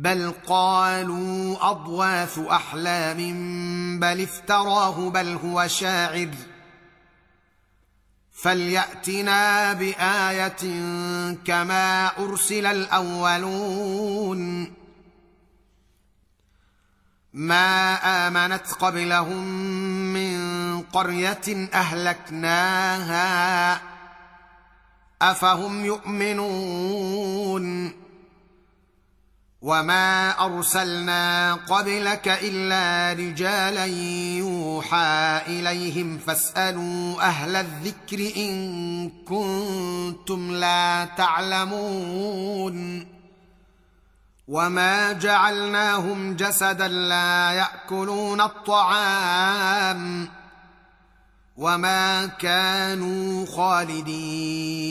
بل قالوا اضواث احلام بل افتراه بل هو شاعر فلياتنا بايه كما ارسل الاولون ما امنت قبلهم من قريه اهلكناها افهم يؤمنون وما ارسلنا قبلك الا رجالا يوحى اليهم فاسالوا أهل الذكر ان كنتم لا تعلمون وما جعلناهم جسدا لا ياكلون الطعام وما كانوا خالدين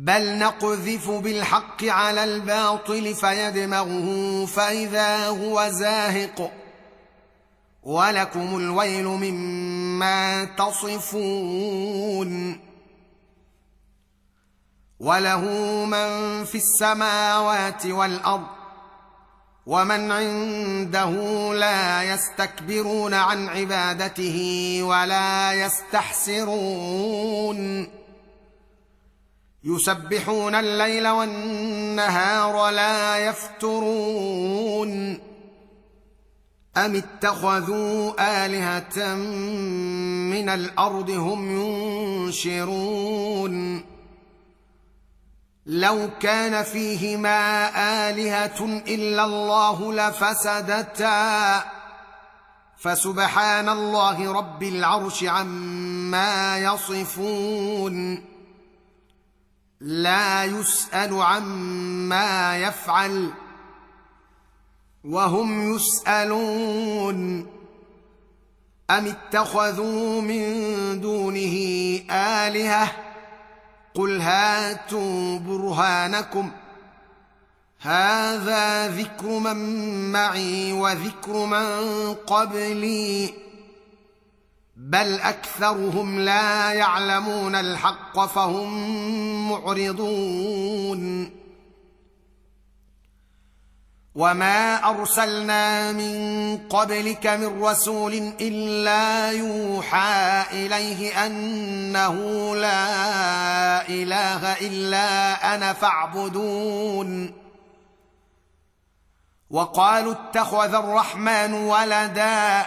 بل نقذف بالحق على الباطل فيدمغه فاذا هو زاهق. ولكم الويل مما تصفون. وله من في السماوات والارض ومن عنده لا يستكبرون عن عبادته ولا يستحسرون. يسبحون الليل والنهار لا يفترون. أم اتخذوا آلهة من الأرض هم ينشرون؟ لو كان فيهما آلهة إلا الله لفسدتا. فسبحان الله رب العرش عما يصفون. لا يسأل عما يفعل وهم يسألون أم اتخذوا من دونه آلهة قل هاتوا برهانكم هذا ذكر من معي وذكر من قبلي بل أكثرهم لا يعلمون الحق فهم معرضون. وما أرسلنا من قبلك من رسول إلا يوحى إليه أنه لا إله إلا أنا فاعبدون. وقالوا اتخذ الرحمن ولدا.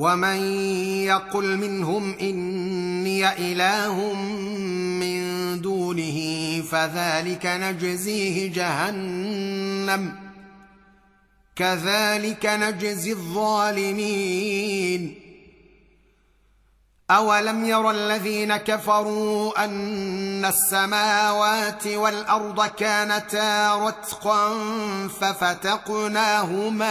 ومن يقل منهم اني اله من دونه فذلك نجزيه جهنم كذلك نجزي الظالمين اولم ير الذين كفروا ان السماوات والارض كانتا رتقا ففتقناهما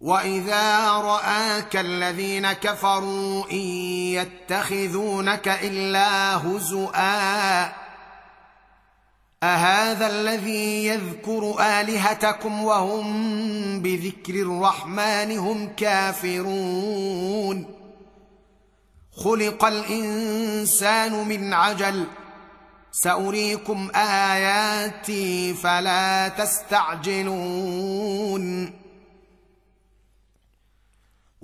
واذا راك الذين كفروا ان يتخذونك الا هزؤا اهذا الذي يذكر الهتكم وهم بذكر الرحمن هم كافرون خلق الانسان من عجل ساريكم اياتي فلا تستعجلون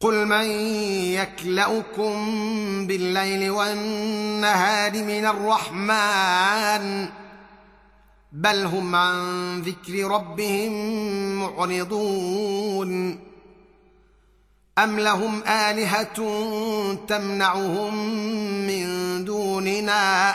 قل من يكلاكم بالليل والنهار من الرحمن بل هم عن ذكر ربهم معرضون ام لهم الهه تمنعهم من دوننا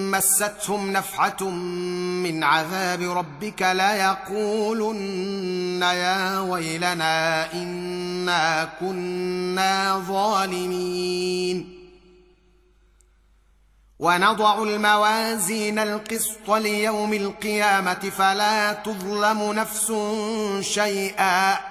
مستهم نفحه من عذاب ربك ليقولن يا ويلنا إنا كنا ظالمين. ونضع الموازين القسط ليوم القيامة فلا تظلم نفس شيئا.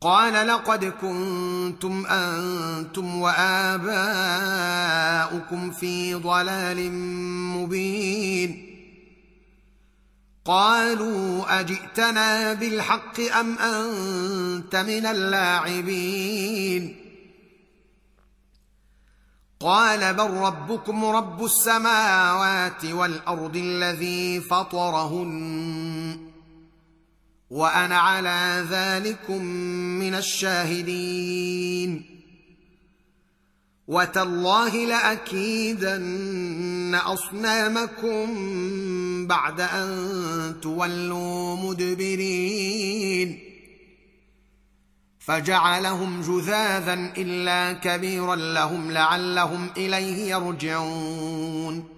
قال لقد كنتم أنتم وآباؤكم في ضلال مبين. قالوا أجئتنا بالحق أم أنت من اللاعبين؟ قال بل ربكم رب السماوات والأرض الذي فطرهن. وأنا على ذلكم من الشاهدين. وتالله لأكيدن أصنامكم بعد أن تولوا مدبرين. فجعلهم جذاذا إلا كبيرا لهم لعلهم إليه يرجعون.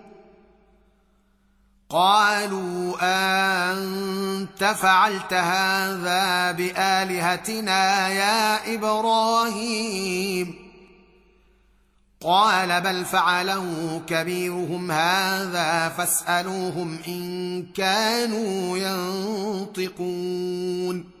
قالوا أنت فعلت هذا بآلهتنا يا إبراهيم؟ قال بل فعله كبيرهم هذا فاسألوهم إن كانوا ينطقون.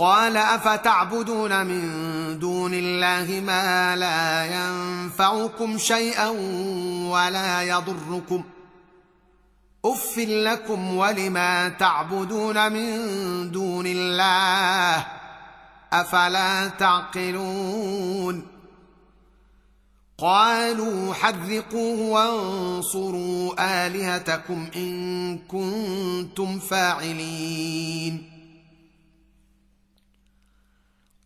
قال أفتعبدون من دون الله ما لا ينفعكم شيئا ولا يضركم أف لكم ولما تعبدون من دون الله أفلا تعقلون قالوا حذقوه وانصروا آلهتكم إن كنتم فاعلين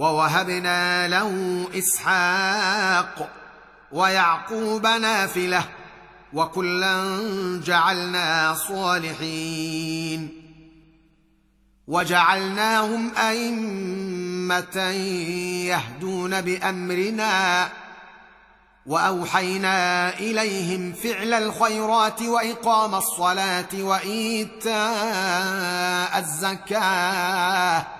ووهبنا له إسحاق ويعقوب نافلة وكلا جعلنا صالحين وجعلناهم أئمة يهدون بأمرنا وأوحينا إليهم فعل الخيرات وإقام الصلاة وإيتاء الزكاة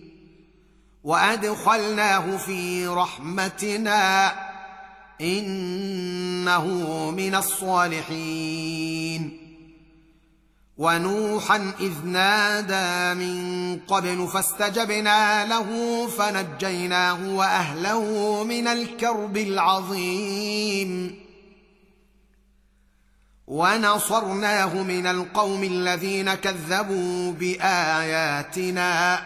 وأدخلناه في رحمتنا إنه من الصالحين. ونوحا إذ نادى من قبل فاستجبنا له فنجيناه وأهله من الكرب العظيم. ونصرناه من القوم الذين كذبوا بآياتنا.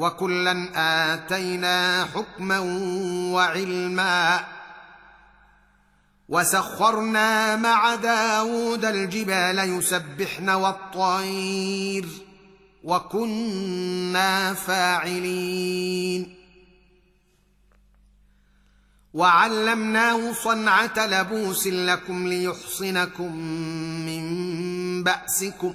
وكلا آتينا حكما وعلما وسخرنا مع داود الجبال يسبحن والطير وكنا فاعلين. وعلمناه صنعة لبوس لكم ليحصنكم من بأسكم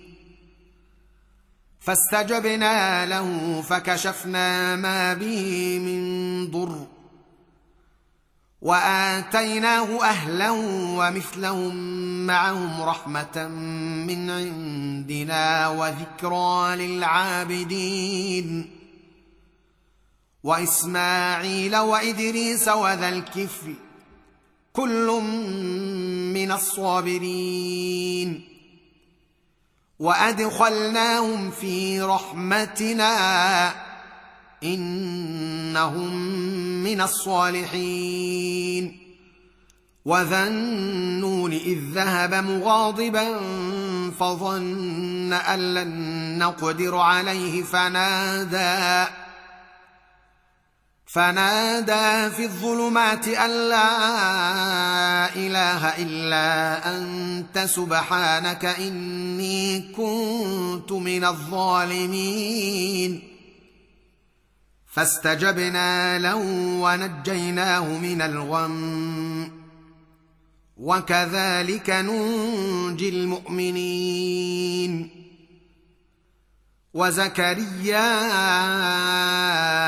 فاستجبنا له فكشفنا ما به من ضر وآتيناه أهله ومثلهم معهم رحمة من عندنا وذكرى للعابدين وإسماعيل وإدريس وذا الكفل كل من الصابرين وأدخلناهم في رحمتنا إنهم من الصالحين. وذا النون إذ ذهب مغاضبا فظن أن لن نقدر عليه فنادى. فنادى في الظلمات أن لا إله إلا أنت سبحانك إني كنت من الظالمين. فاستجبنا له ونجيناه من الغم. وكذلك ننجي المؤمنين. وزكريا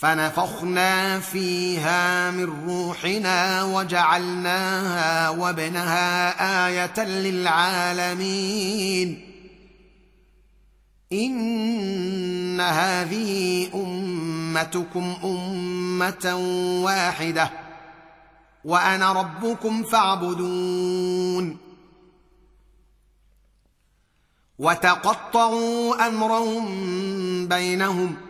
فنفخنا فيها من روحنا وجعلناها وابنها آية للعالمين. إن هذه أمتكم أمة واحدة وأنا ربكم فاعبدون. وتقطعوا أمرهم بينهم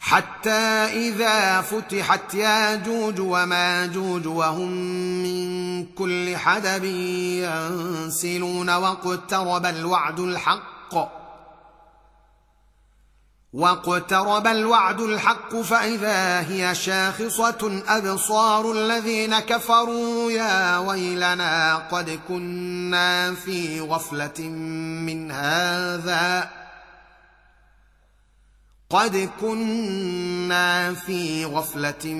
حتى إذا فتحت ياجوج وماجوج وهم من كل حدب ينسلون واقترب الوعد الحق. واقترب الوعد الحق فإذا هي شاخصة أبصار الذين كفروا يا ويلنا قد كنا في غفلة من هذا. قد كنا في غفله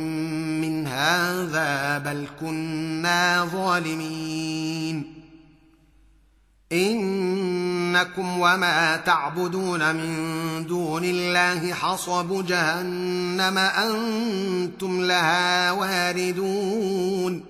من هذا بل كنا ظالمين انكم وما تعبدون من دون الله حصب جهنم أنتم لها واردون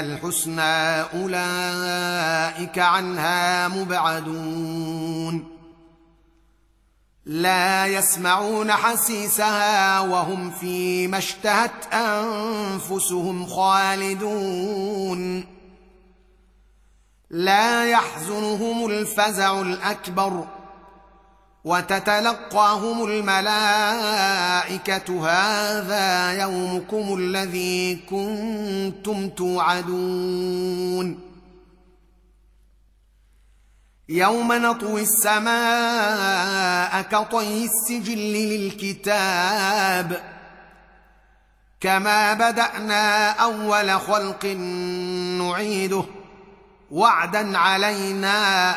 الحسنى اولئك عنها مبعدون لا يسمعون حسيسها وهم فيما اشتهت انفسهم خالدون لا يحزنهم الفزع الاكبر وتتلقاهم الملائكة هذا يومكم الذي كنتم توعدون. يوم نطوي السماء كطي السجل للكتاب كما بدأنا أول خلق نعيده. وعدا علينا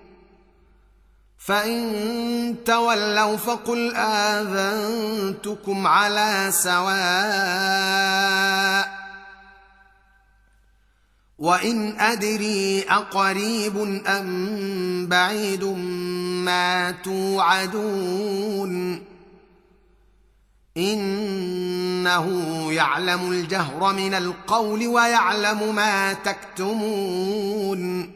فان تولوا فقل اذنتكم على سواء وان ادري اقريب ام بعيد ما توعدون انه يعلم الجهر من القول ويعلم ما تكتمون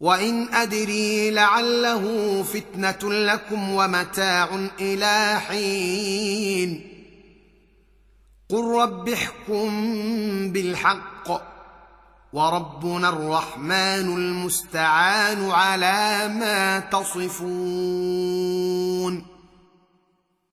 وان ادري لعله فتنه لكم ومتاع إلى حين قل رب احكم بالحق وربنا الرحمن المستعان على ما تصفون